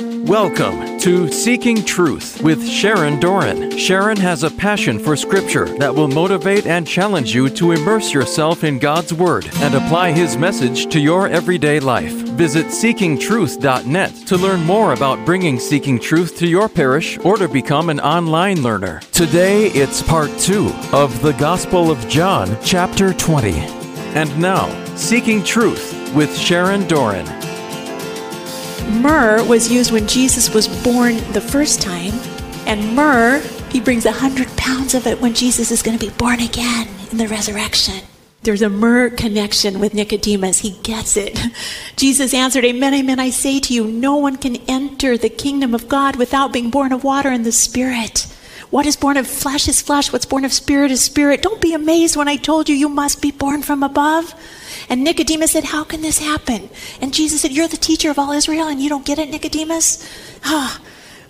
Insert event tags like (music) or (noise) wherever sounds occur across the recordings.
Welcome to Seeking Truth with Sharon Doran. Sharon has a passion for Scripture that will motivate and challenge you to immerse yourself in God's Word and apply His message to your everyday life. Visit seekingtruth.net to learn more about bringing Seeking Truth to your parish or to become an online learner. Today it's part two of the Gospel of John, chapter 20. And now, Seeking Truth with Sharon Doran. Myrrh was used when Jesus was born the first time, and myrrh, he brings a hundred pounds of it when Jesus is going to be born again in the resurrection. There's a myrrh connection with Nicodemus. He gets it. (laughs) Jesus answered, Amen, amen, I say to you, no one can enter the kingdom of God without being born of water and the Spirit. What is born of flesh is flesh, what's born of spirit is spirit. Don't be amazed when I told you you must be born from above. And Nicodemus said, How can this happen? And Jesus said, You're the teacher of all Israel and you don't get it, Nicodemus? Ah,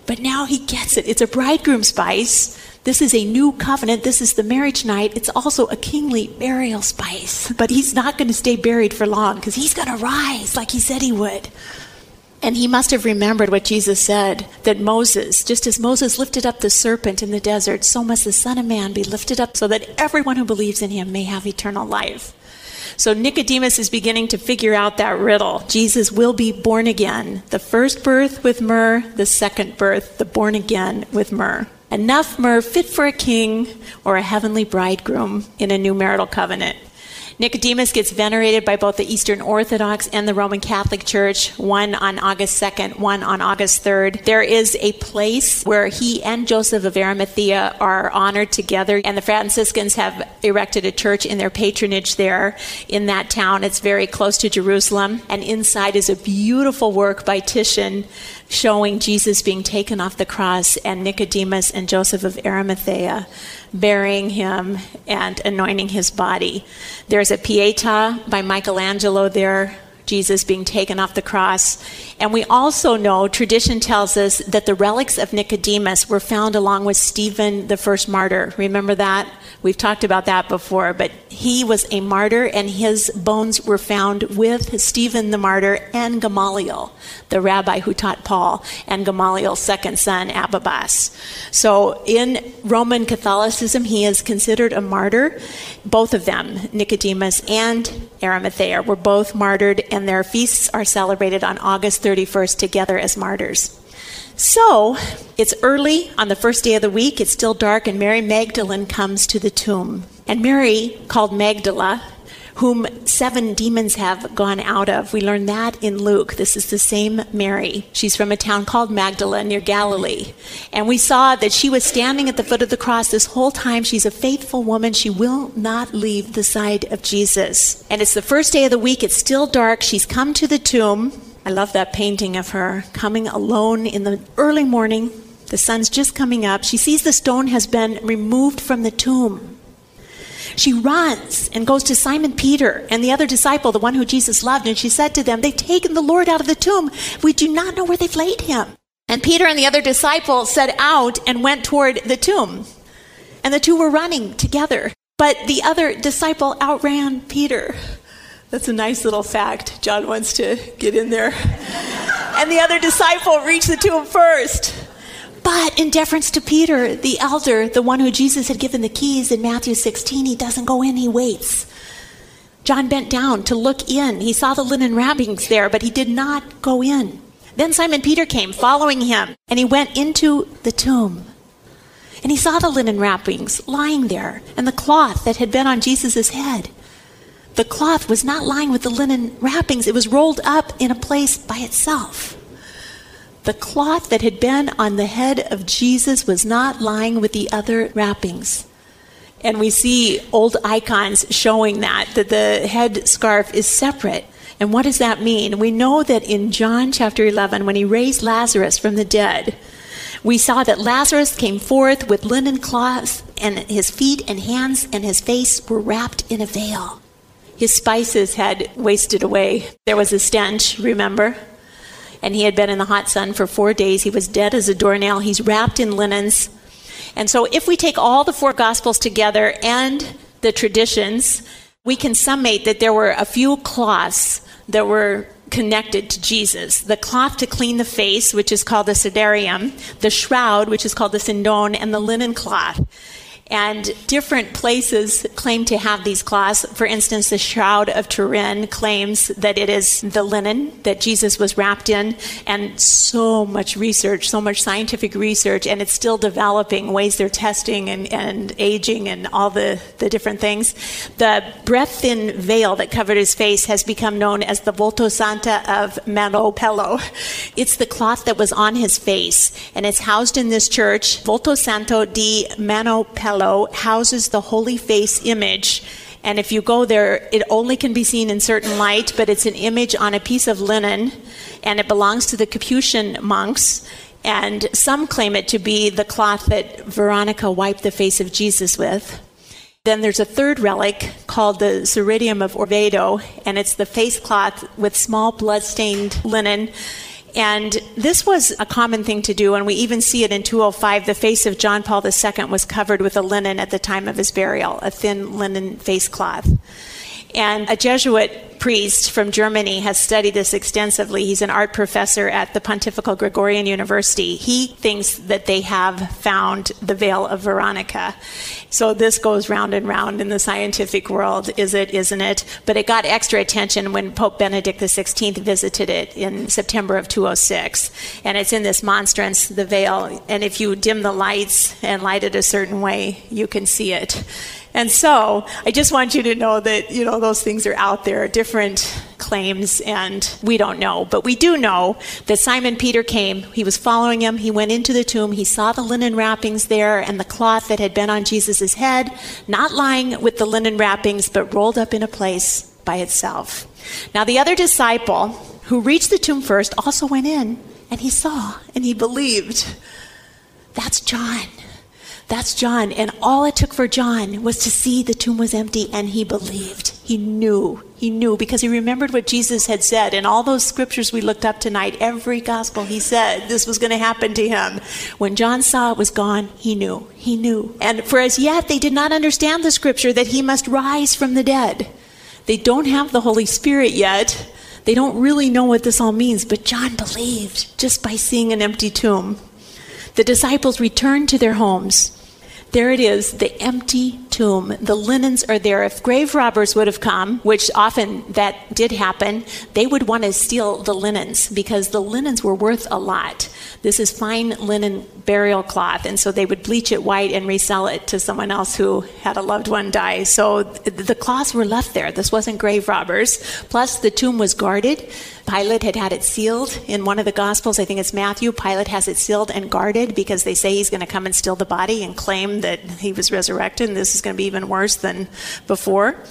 but now he gets it. It's a bridegroom spice. This is a new covenant. This is the marriage night. It's also a kingly burial spice. But he's not going to stay buried for long because he's going to rise like he said he would. And he must have remembered what Jesus said that Moses, just as Moses lifted up the serpent in the desert, so must the Son of Man be lifted up so that everyone who believes in him may have eternal life. So Nicodemus is beginning to figure out that riddle. Jesus will be born again. The first birth with myrrh, the second birth, the born again with myrrh. Enough myrrh fit for a king or a heavenly bridegroom in a new marital covenant. Nicodemus gets venerated by both the Eastern Orthodox and the Roman Catholic Church, one on August 2nd, one on August 3rd. There is a place where he and Joseph of Arimathea are honored together, and the Franciscans have erected a church in their patronage there in that town. It's very close to Jerusalem, and inside is a beautiful work by Titian showing Jesus being taken off the cross and Nicodemus and Joseph of Arimathea burying him and anointing his body. There's a Pieta by Michelangelo there. Jesus being taken off the cross. And we also know, tradition tells us, that the relics of Nicodemus were found along with Stephen, the first martyr. Remember that? We've talked about that before, but he was a martyr, and his bones were found with Stephen the martyr and Gamaliel, the rabbi who taught Paul, and Gamaliel's second son, Abbas. So in Roman Catholicism, he is considered a martyr. Both of them, Nicodemus and Arimathea, were both martyred, and their feasts are celebrated on August 31st together as martyrs. So it's early on the first day of the week. It's still dark, and Mary Magdalene comes to the tomb. And Mary, called Magdala, whom seven demons have gone out of. We learn that in Luke. This is the same Mary. She's from a town called Magdala near Galilee. And we saw that she was standing at the foot of the cross this whole time. She's a faithful woman. She will not leave the side of Jesus. And it's the first day of the week. It's still dark. She's come to the tomb. I love that painting of her coming alone in the early morning. The sun's just coming up. She sees the stone has been removed from the tomb. She runs and goes to Simon Peter and the other disciple, the one who Jesus loved, and she said to them, They've taken the Lord out of the tomb. We do not know where they've laid him. And Peter and the other disciple set out and went toward the tomb. And the two were running together. But the other disciple outran Peter. That's a nice little fact. John wants to get in there. (laughs) and the other disciple reached the tomb first. But in deference to Peter, the elder, the one who Jesus had given the keys in Matthew 16, he doesn't go in, he waits. John bent down to look in. He saw the linen wrappings there, but he did not go in. Then Simon Peter came, following him, and he went into the tomb. And he saw the linen wrappings lying there, and the cloth that had been on Jesus' head. The cloth was not lying with the linen wrappings, it was rolled up in a place by itself. The cloth that had been on the head of Jesus was not lying with the other wrappings. And we see old icons showing that, that the head scarf is separate. And what does that mean? We know that in John chapter 11, when he raised Lazarus from the dead, we saw that Lazarus came forth with linen cloths, and his feet and hands and his face were wrapped in a veil. His spices had wasted away. There was a stench, remember? And he had been in the hot sun for four days. He was dead as a doornail. He's wrapped in linens. And so, if we take all the four Gospels together and the traditions, we can summate that there were a few cloths that were connected to Jesus. The cloth to clean the face, which is called the sudarium, the shroud, which is called the sindon, and the linen cloth. And different places claim to have these cloths. For instance, the Shroud of Turin claims that it is the linen that Jesus was wrapped in, and so much research, so much scientific research, and it's still developing ways they're testing and, and aging and all the, the different things. The breath thin veil that covered his face has become known as the Volto Santo of Manoppello. It's the cloth that was on his face, and it's housed in this church, Volto Santo di Manoppello houses the holy face image. And if you go there, it only can be seen in certain light, but it's an image on a piece of linen, and it belongs to the Capuchin monks. And some claim it to be the cloth that Veronica wiped the face of Jesus with. Then there's a third relic called the Sudarium of Orvieto, and it's the face cloth with small blood-stained linen and this was a common thing to do, and we even see it in 205. The face of John Paul II was covered with a linen at the time of his burial, a thin linen face cloth. And a Jesuit priest from Germany has studied this extensively. He's an art professor at the Pontifical Gregorian University. He thinks that they have found the veil of Veronica. So this goes round and round in the scientific world. Is it, isn't it? But it got extra attention when Pope Benedict XVI visited it in September of 206. And it's in this monstrance, the veil. And if you dim the lights and light it a certain way, you can see it. And so I just want you to know that, you know, those things are out there, different claims, and we don't know. But we do know that Simon Peter came. He was following him. He went into the tomb. He saw the linen wrappings there and the cloth that had been on Jesus' head, not lying with the linen wrappings, but rolled up in a place by itself. Now, the other disciple who reached the tomb first also went in, and he saw and he believed. That's John. That's John. And all it took for John was to see the tomb was empty and he believed. He knew. He knew because he remembered what Jesus had said. In all those scriptures we looked up tonight, every gospel he said this was going to happen to him. When John saw it was gone, he knew. He knew. And for as yet they did not understand the scripture that he must rise from the dead. They don't have the Holy Spirit yet. They don't really know what this all means, but John believed just by seeing an empty tomb. The disciples returned to their homes there it is, the empty tomb. The linens are there. If grave robbers would have come, which often that did happen, they would want to steal the linens because the linens were worth a lot. This is fine linen burial cloth, and so they would bleach it white and resell it to someone else who had a loved one die. So the cloths were left there. This wasn't grave robbers. Plus, the tomb was guarded. Pilate had had it sealed in one of the Gospels. I think it's Matthew. Pilate has it sealed and guarded because they say he's going to come and steal the body and claim that he was resurrected. And this is going to be even worse than before.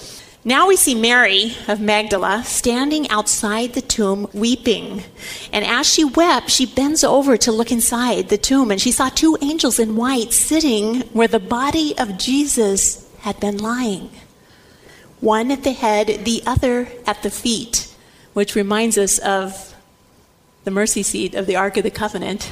Now we see Mary of Magdala standing outside the tomb weeping. And as she wept, she bends over to look inside the tomb, and she saw two angels in white sitting where the body of Jesus had been lying. One at the head, the other at the feet which reminds us of the mercy seat of the Ark of the Covenant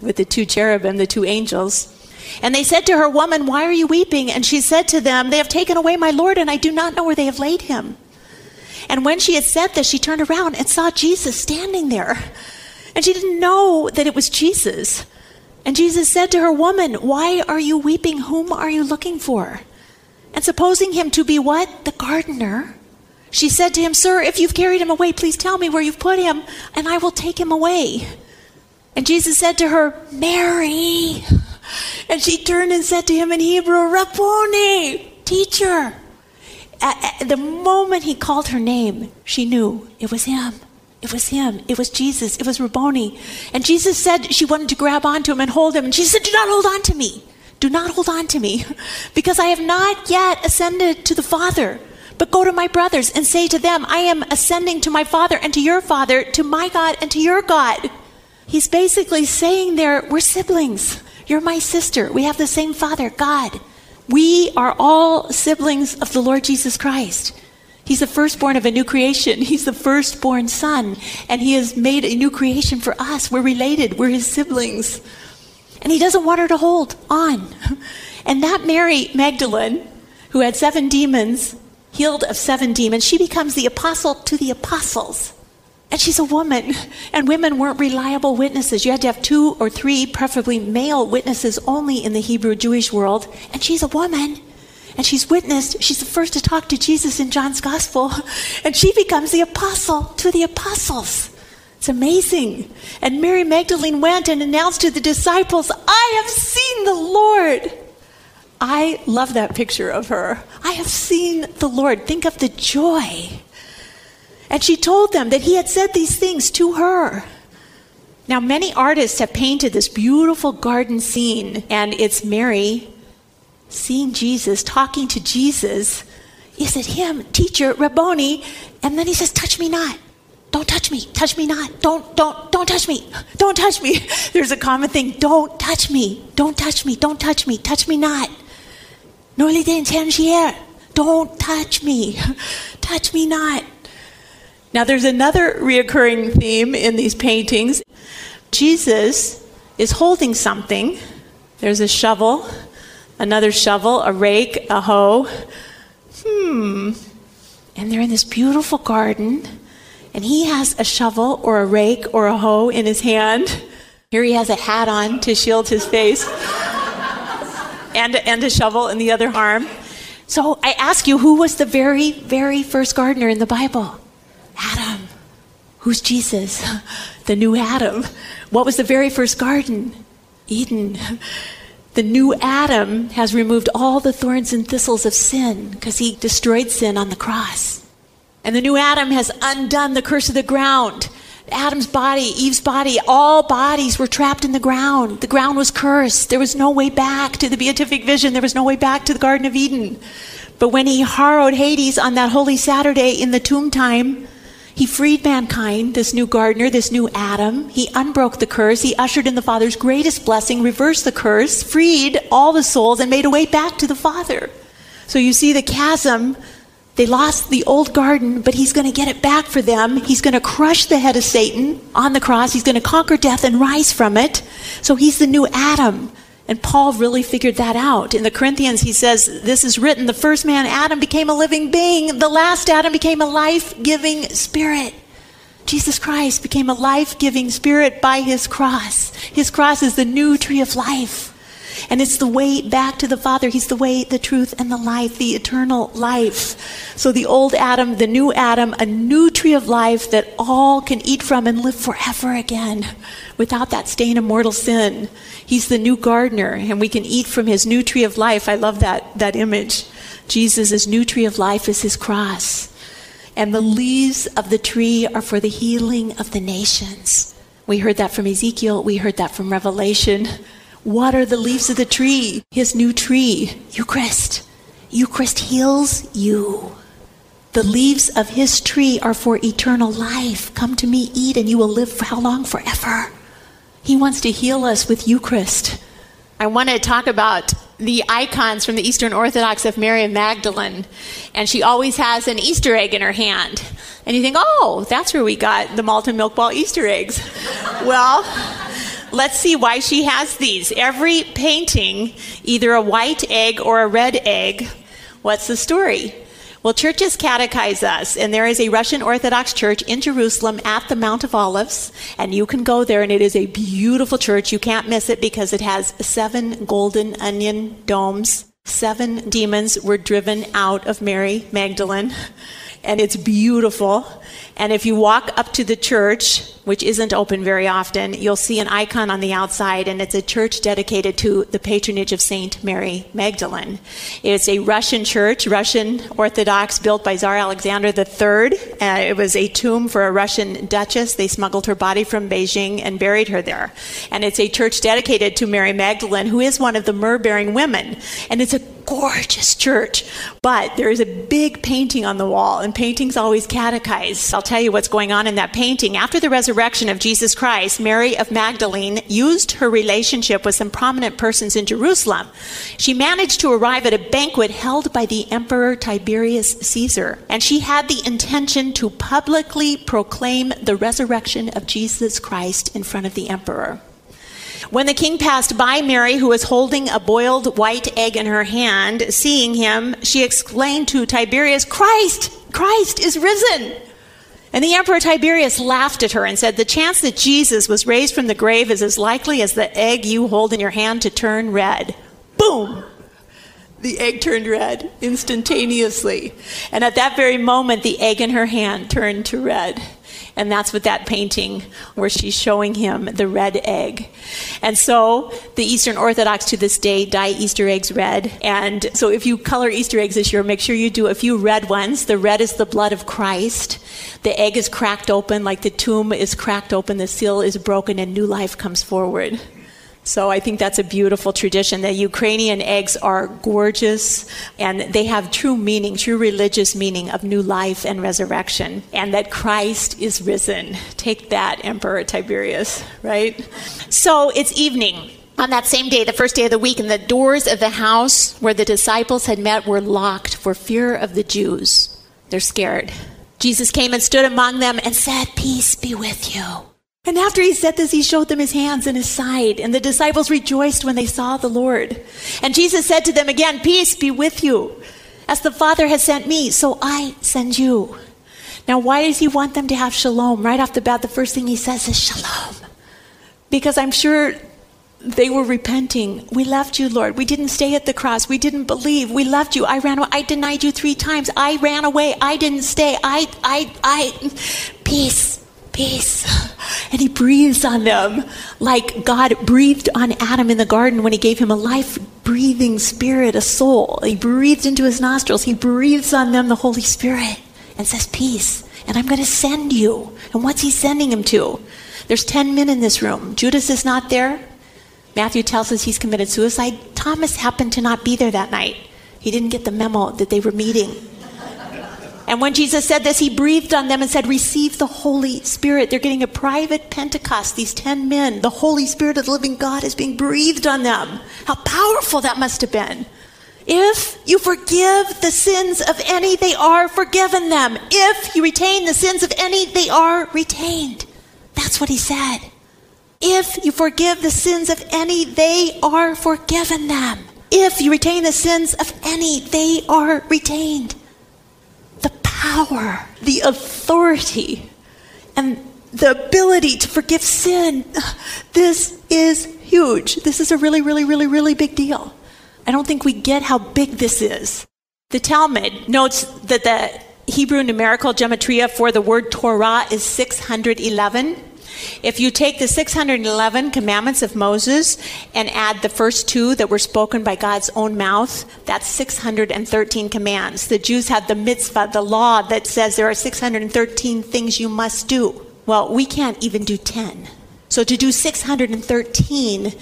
with the two cherubim, the two angels. And they said to her, Woman, why are you weeping? And she said to them, They have taken away my Lord, and I do not know where they have laid him. And when she had said this, she turned around and saw Jesus standing there. And she didn't know that it was Jesus. And Jesus said to her, Woman, why are you weeping? Whom are you looking for? And supposing him to be what? The gardener. She said to him, Sir, if you've carried him away, please tell me where you've put him, and I will take him away. And Jesus said to her, Mary. And she turned and said to him in Hebrew, Rabboni, teacher. At, at the moment he called her name, she knew it was him. It was him. It was Jesus. It was Rabboni. And Jesus said she wanted to grab onto him and hold him. And she said, Do not hold on to me. Do not hold on to me, (laughs) because I have not yet ascended to the Father. But go to my brothers and say to them, I am ascending to my Father and to your Father, to my God and to your God. He's basically saying there, we're siblings. You're my sister. We have the same Father, God. We are all siblings of the Lord Jesus Christ. He's the firstborn of a new creation. (laughs) He's the firstborn son, and he has made a new creation for us. We're related, we're his siblings. And he doesn't want her to hold on. (laughs) And that Mary Magdalene, who had seven demons, healed of seven demons, she becomes the apostle to the apostles. And she's a woman, and women weren't reliable witnesses. You had to have two or three, preferably male witnesses only in the Hebrew Jewish world. And she's a woman, and she's witnessed. She's the first to talk to Jesus in John's Gospel, and she becomes the apostle to the apostles. It's amazing. And Mary Magdalene went and announced to the disciples, I have seen the Lord. I love that picture of her. I have seen the Lord. Think of the joy and she told them that he had said these things to her. Now, many artists have painted this beautiful garden scene, and it's Mary seeing Jesus, talking to Jesus. Is it him, teacher, Rabboni? And then he says, Touch me not. Don't touch me. Touch me not. Don't, don't, don't touch me. (laughs) Don't touch me. (laughs) There's a common thing. Don't touch me. Don't touch me. Don't touch me. Touch me not. Noli Don't touch me. (laughs) Touch me not. Now, there's another reoccurring theme in these paintings. Jesus is holding something. There's a shovel, another shovel, a rake, a hoe. Hmm. And they're in this beautiful garden, and he has a shovel or a rake or a hoe in his hand. Here he has a hat on to shield his face, (laughs) and, and a shovel in the other arm. So I ask you, who was the very, very first gardener in the Bible? Who's Jesus? (laughs) The new Adam. What was the very first garden? Eden. The new Adam has removed all the thorns and thistles of sin because he destroyed sin on the cross. And the new Adam has undone the curse of the ground. Adam's body, Eve's body, all bodies were trapped in the ground. The ground was cursed. There was no way back to the beatific vision. There was no way back to the Garden of Eden. But when he harrowed Hades on that holy Saturday in the tomb time, he freed mankind, this new gardener, this new Adam. He unbroke the curse. He ushered in the Father's greatest blessing, reversed the curse, freed all the souls, and made a way back to the Father. So you see the chasm. They lost the old garden, but he's going to get it back for them. He's going to crush the head of Satan on the cross. He's going to conquer death and rise from it. So he's the new Adam. And Paul really figured that out. In the Corinthians, he says, This is written the first man, Adam, became a living being. The last Adam became a life giving spirit. Jesus Christ became a life giving spirit by his cross. His cross is the new tree of life. And it's the way back to the Father. He's the way, the truth, and the life, the eternal life. So the old Adam, the new Adam, a new tree of life that all can eat from and live forever again without that stain of mortal sin. He's the new gardener, and we can eat from his new tree of life. I love that, that image. Jesus' new tree of life is his cross. And the leaves of the tree are for the healing of the nations. We heard that from Ezekiel, we heard that from Revelation. What are the leaves of the tree? His new tree, Eucharist. Eucharist heals you. The leaves of his tree are for eternal life. Come to me, eat, and you will live for how long? Forever. He wants to heal us with Eucharist. I want to talk about the icons from the Eastern Orthodox of Mary Magdalene. And she always has an Easter egg in her hand. And you think, oh, that's where we got the malt and milk ball Easter eggs. (laughs) well, Let's see why she has these. Every painting, either a white egg or a red egg. What's the story? Well, churches catechize us, and there is a Russian Orthodox church in Jerusalem at the Mount of Olives, and you can go there, and it is a beautiful church. You can't miss it because it has seven golden onion domes. Seven demons were driven out of Mary Magdalene, and it's beautiful. And if you walk up to the church, which isn't open very often, you'll see an icon on the outside, and it's a church dedicated to the patronage of Saint Mary Magdalene. It's a Russian church, Russian Orthodox, built by Tsar Alexander III. Uh, it was a tomb for a Russian duchess. They smuggled her body from Beijing and buried her there. And it's a church dedicated to Mary Magdalene, who is one of the myrrh bearing women. And it's a gorgeous church, but there is a big painting on the wall, and paintings always catechize. I'll tell you what's going on in that painting. After the resurrection of Jesus Christ, Mary of Magdalene used her relationship with some prominent persons in Jerusalem. She managed to arrive at a banquet held by the Emperor Tiberius Caesar, and she had the intention to publicly proclaim the resurrection of Jesus Christ in front of the emperor. When the king passed by Mary, who was holding a boiled white egg in her hand, seeing him, she exclaimed to Tiberius, Christ, Christ is risen. And the Emperor Tiberius laughed at her and said, The chance that Jesus was raised from the grave is as likely as the egg you hold in your hand to turn red. Boom! The egg turned red instantaneously. And at that very moment, the egg in her hand turned to red. And that's what that painting where she's showing him the red egg. And so the Eastern Orthodox to this day dye Easter eggs red. And so if you color Easter eggs this year, make sure you do a few red ones. The red is the blood of Christ. The egg is cracked open like the tomb is cracked open, the seal is broken, and new life comes forward. So I think that's a beautiful tradition. The Ukrainian eggs are gorgeous and they have true meaning, true religious meaning of new life and resurrection, and that Christ is risen. Take that, Emperor Tiberius, right? So it's evening. On that same day, the first day of the week, and the doors of the house where the disciples had met were locked for fear of the Jews. They're scared. Jesus came and stood among them and said, Peace be with you. And after he said this, he showed them his hands and his side. And the disciples rejoiced when they saw the Lord. And Jesus said to them again, Peace be with you. As the Father has sent me, so I send you. Now, why does he want them to have shalom? Right off the bat, the first thing he says is shalom. Because I'm sure they were repenting. We left you, Lord. We didn't stay at the cross. We didn't believe. We left you. I ran away. I denied you three times. I ran away. I didn't stay. I, I, I, peace peace. And he breathes on them like God breathed on Adam in the garden when he gave him a life breathing spirit, a soul. He breathed into his nostrils. He breathes on them the Holy Spirit and says, Peace. And I'm going to send you. And what's he sending him to? There's 10 men in this room. Judas is not there. Matthew tells us he's committed suicide. Thomas happened to not be there that night. He didn't get the memo that they were meeting. And when Jesus said this, he breathed on them and said, Receive the Holy Spirit. They're getting a private Pentecost, these 10 men. The Holy Spirit of the living God is being breathed on them. How powerful that must have been. If you forgive the sins of any, they are forgiven them. If you retain the sins of any, they are retained. That's what he said. If you forgive the sins of any, they are forgiven them. If you retain the sins of any, they are retained power, the authority, and the ability to forgive sin. This is huge. This is a really, really, really, really big deal. I don't think we get how big this is. The Talmud notes that the Hebrew numerical gematria for the word Torah is 611. If you take the 611 commandments of Moses and add the first two that were spoken by God's own mouth, that's 613 commands. The Jews had the mitzvah, the law that says there are 613 things you must do. Well, we can't even do 10. So to do 613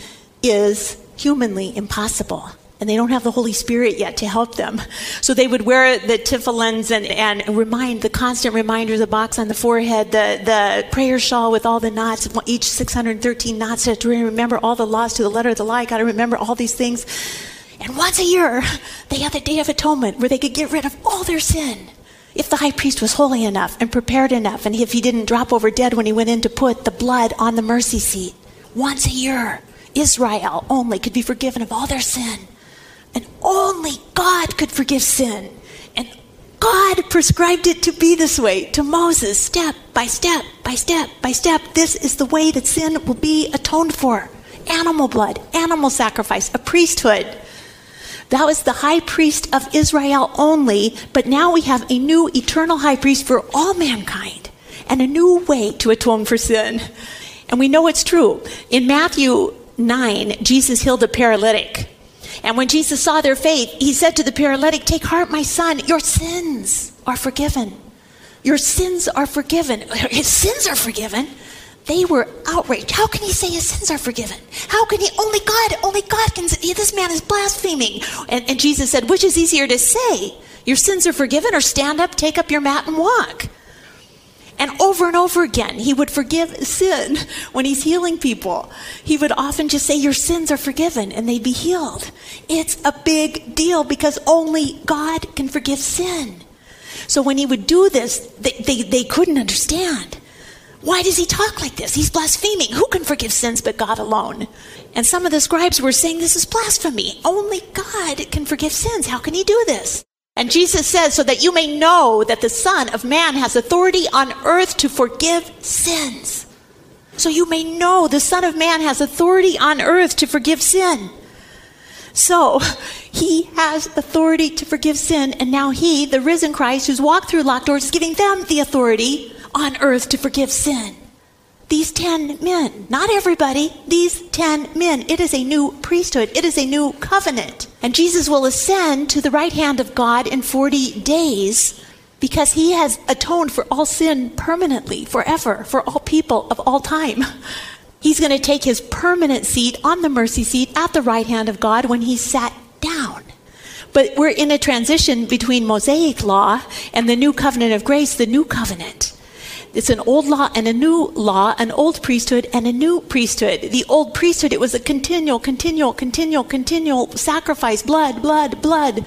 is humanly impossible and they don't have the Holy Spirit yet to help them. So they would wear the tefillins and, and remind, the constant reminder, the box on the forehead, the, the prayer shawl with all the knots, each 613 knots to remember all the laws to the letter of the law. I got to remember all these things. And once a year, they had the Day of Atonement where they could get rid of all their sin. If the high priest was holy enough and prepared enough, and if he didn't drop over dead when he went in to put the blood on the mercy seat, once a year, Israel only could be forgiven of all their sin. And only God could forgive sin. And God prescribed it to be this way to Moses, step by step, by step, by step. This is the way that sin will be atoned for animal blood, animal sacrifice, a priesthood. That was the high priest of Israel only, but now we have a new eternal high priest for all mankind and a new way to atone for sin. And we know it's true. In Matthew 9, Jesus healed a paralytic. And when Jesus saw their faith, he said to the paralytic, Take heart, my son, your sins are forgiven. Your sins are forgiven. His sins are forgiven. They were outraged. How can he say his sins are forgiven? How can he? Only God, only God can say, this man is blaspheming. And, and Jesus said, Which is easier to say? Your sins are forgiven, or stand up, take up your mat, and walk? And over and over again, he would forgive sin when he's healing people. He would often just say, Your sins are forgiven, and they'd be healed. It's a big deal because only God can forgive sin. So when he would do this, they, they, they couldn't understand. Why does he talk like this? He's blaspheming. Who can forgive sins but God alone? And some of the scribes were saying this is blasphemy. Only God can forgive sins. How can he do this? And Jesus says, so that you may know that the Son of Man has authority on earth to forgive sins. So you may know the Son of Man has authority on earth to forgive sin. So (laughs) he has authority to forgive sin, and now he, the risen Christ, who's walked through locked doors, is giving them the authority on earth to forgive sin. These ten men, not everybody, these ten men. It is a new priesthood, it is a new covenant. And Jesus will ascend to the right hand of God in 40 days because he has atoned for all sin permanently, forever, for all people of all time. (laughs) He's going to take his permanent seat on the mercy seat at the right hand of God when he sat down. But we're in a transition between Mosaic law and the new covenant of grace, the new covenant. It's an old law and a new law, an old priesthood and a new priesthood. The old priesthood, it was a continual, continual, continual, continual sacrifice, blood, blood, blood.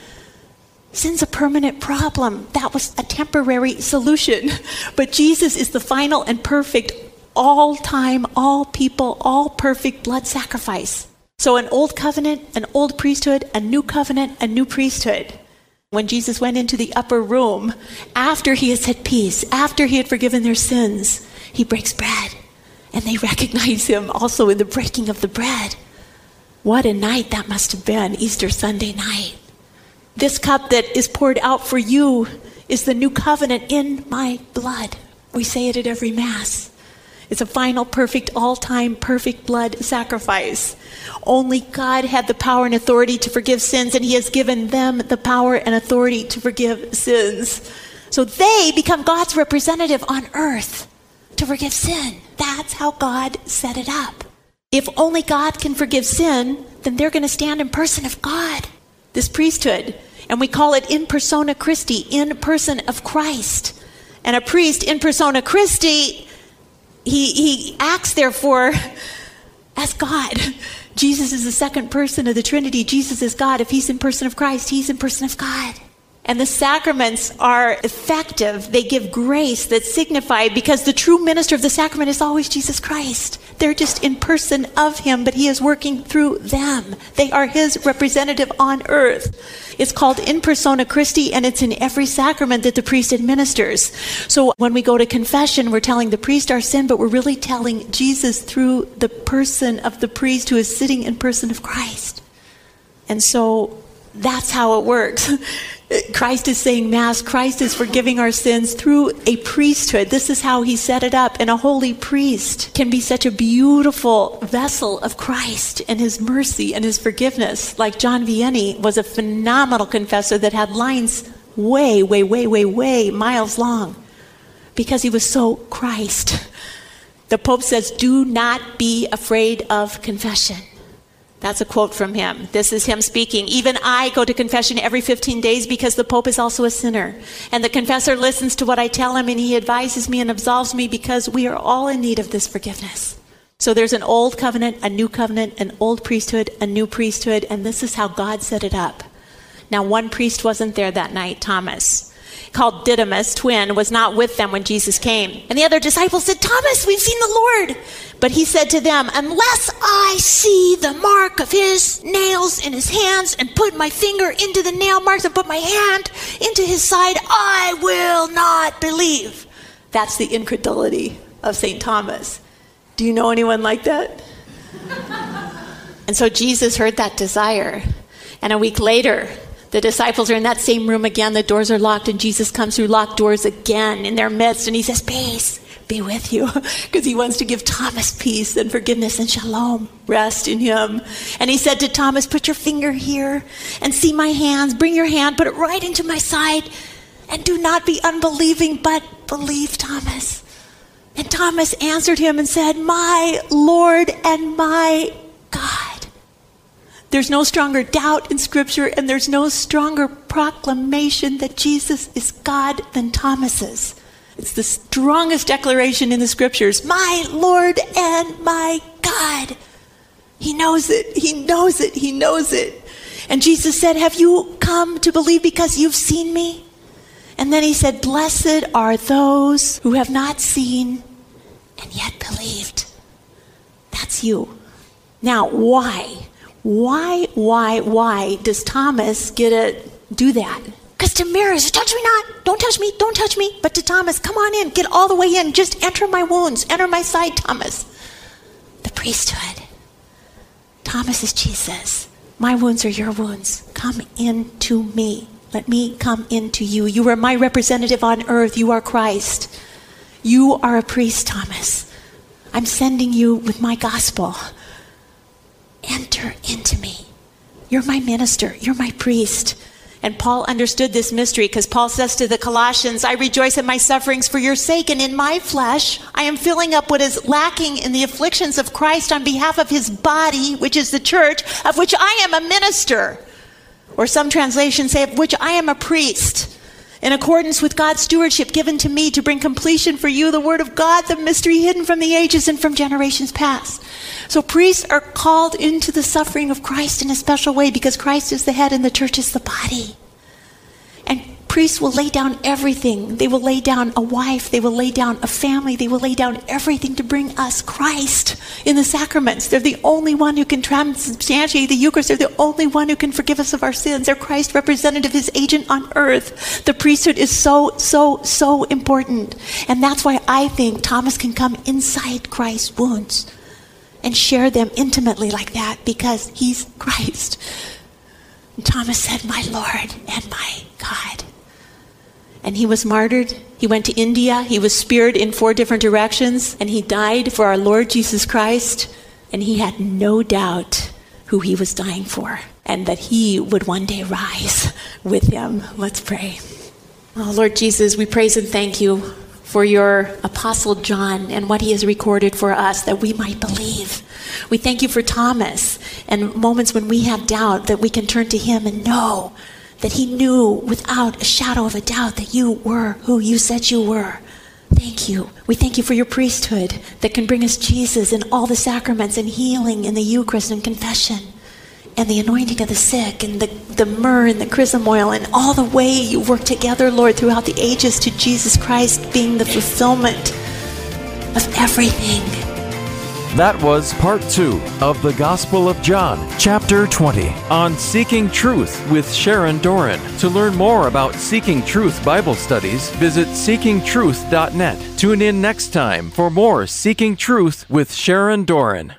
Sin's a permanent problem. That was a temporary solution. (laughs) But Jesus is the final and perfect all time, all people, all perfect blood sacrifice. So, an old covenant, an old priesthood, a new covenant, a new priesthood. When Jesus went into the upper room, after he had said peace, after he had forgiven their sins, he breaks bread. And they (laughs) recognize him also in the breaking of the bread. What a night that must have been, Easter Sunday night. This cup that is poured out for you is the new covenant in my blood. We say it at every Mass. It's a final, perfect, all time, perfect blood sacrifice. Only God had the power and authority to forgive sins, and He has given them the power and authority to forgive sins. So they become God's representative on earth to forgive sin. That's how God set it up. If only God can forgive sin, then they're going to stand in person of God, this priesthood. And we call it in persona Christi, in person of Christ. And a priest in persona Christi he, he acts, therefore, as God. Jesus is the second person of the Trinity. Jesus is God. If he's in person of Christ, he's in person of God. And the sacraments are effective. They give grace that signify because the true minister of the sacrament is always Jesus Christ. They're just in person of him, but he is working through them. They are his representative on earth. It's called in persona Christi, and it's in every sacrament that the priest administers. So when we go to confession, we're telling the priest our sin, but we're really telling Jesus through the person of the priest who is sitting in person of Christ. And so that's how it works. (laughs) Christ is saying Mass. Christ is forgiving our sins through a priesthood. This is how he set it up. And a holy priest can be such a beautiful vessel of Christ and his mercy and his forgiveness. Like John Vianney was a phenomenal confessor that had lines way, way, way, way, way miles long because he was so Christ. The Pope says, Do not be afraid of confession. That's a quote from him. This is him speaking. Even I go to confession every 15 days because the Pope is also a sinner. And the confessor listens to what I tell him and he advises me and absolves me because we are all in need of this forgiveness. So there's an old covenant, a new covenant, an old priesthood, a new priesthood, and this is how God set it up. Now, one priest wasn't there that night, Thomas called Didymus, twin, was not with them when Jesus came. And the other disciples said, Thomas, we've seen the Lord. But he said to them, Unless I see the mark of his nails in his hands and put my finger into the nail marks and put my hand into his side, I will not believe. That's the incredulity of St. Thomas. Do you know anyone like that? (laughs) and so Jesus heard that desire. And a week later, the disciples are in that same room again. The doors are locked, and Jesus comes through locked doors again in their midst, and he says, Peace be with you, (laughs) because he wants to give Thomas peace and forgiveness and shalom, rest in him. And he said to Thomas, Put your finger here and see my hands. Bring your hand, put it right into my side, and do not be unbelieving, but believe, Thomas. And Thomas answered him and said, My Lord and my. There's no stronger doubt in Scripture, and there's no stronger proclamation that Jesus is God than Thomas's. It's the strongest declaration in the Scriptures My Lord and my God. He knows it. He knows it. He knows it. And Jesus said, Have you come to believe because you've seen me? And then he said, Blessed are those who have not seen and yet believed. That's you. Now, why? Why, why, why does Thomas get to do that? Because to Mary, says, touch me not, don't touch me, don't touch me. But to Thomas, come on in, get all the way in, just enter my wounds, enter my side, Thomas. The priesthood. Thomas is Jesus. My wounds are your wounds. Come into me. Let me come into you. You are my representative on earth. You are Christ. You are a priest, Thomas. I'm sending you with my gospel. Enter into me. You're my minister. You're my priest. And Paul understood this mystery because Paul says to the Colossians, I rejoice in my sufferings for your sake, and in my flesh I am filling up what is lacking in the afflictions of Christ on behalf of his body, which is the church, of which I am a minister. Or some translations say, of which I am a priest in accordance with God's stewardship given to me to bring completion for you the word of God, the mystery hidden from the ages and from generations past. So priests are called into the suffering of Christ in a special way because Christ is the head and the church is the body. Priests will lay down everything. They will lay down a wife. They will lay down a family. They will lay down everything to bring us Christ in the sacraments. They're the only one who can transubstantiate the Eucharist. They're the only one who can forgive us of our sins. They're Christ representative, his agent on earth. The priesthood is so, so, so important. And that's why I think Thomas can come inside Christ's wounds and share them intimately like that because he's Christ. Thomas said, My Lord and my God and he was martyred. He went to India. He was speared in four different directions, and he died for our Lord Jesus Christ. And he had no doubt who he was dying for, and that he would one day rise with him. Let's pray. Oh, Lord Jesus, we praise and thank you for your apostle John and what he has recorded for us that we might believe. We thank you for Thomas and moments when we have doubt that we can turn to him and know that he knew without a shadow of a doubt that you were who you said you were. Thank you. We thank you for your priesthood that can bring us Jesus and all the sacraments and healing in the Eucharist and confession and the anointing of the sick and the, the myrrh and the chrism oil and all the way you work together, Lord, throughout the ages to Jesus Christ being the fulfillment of everything. That was part two of the Gospel of John, chapter 20, on Seeking Truth with Sharon Doran. To learn more about Seeking Truth Bible studies, visit seekingtruth.net. Tune in next time for more Seeking Truth with Sharon Doran.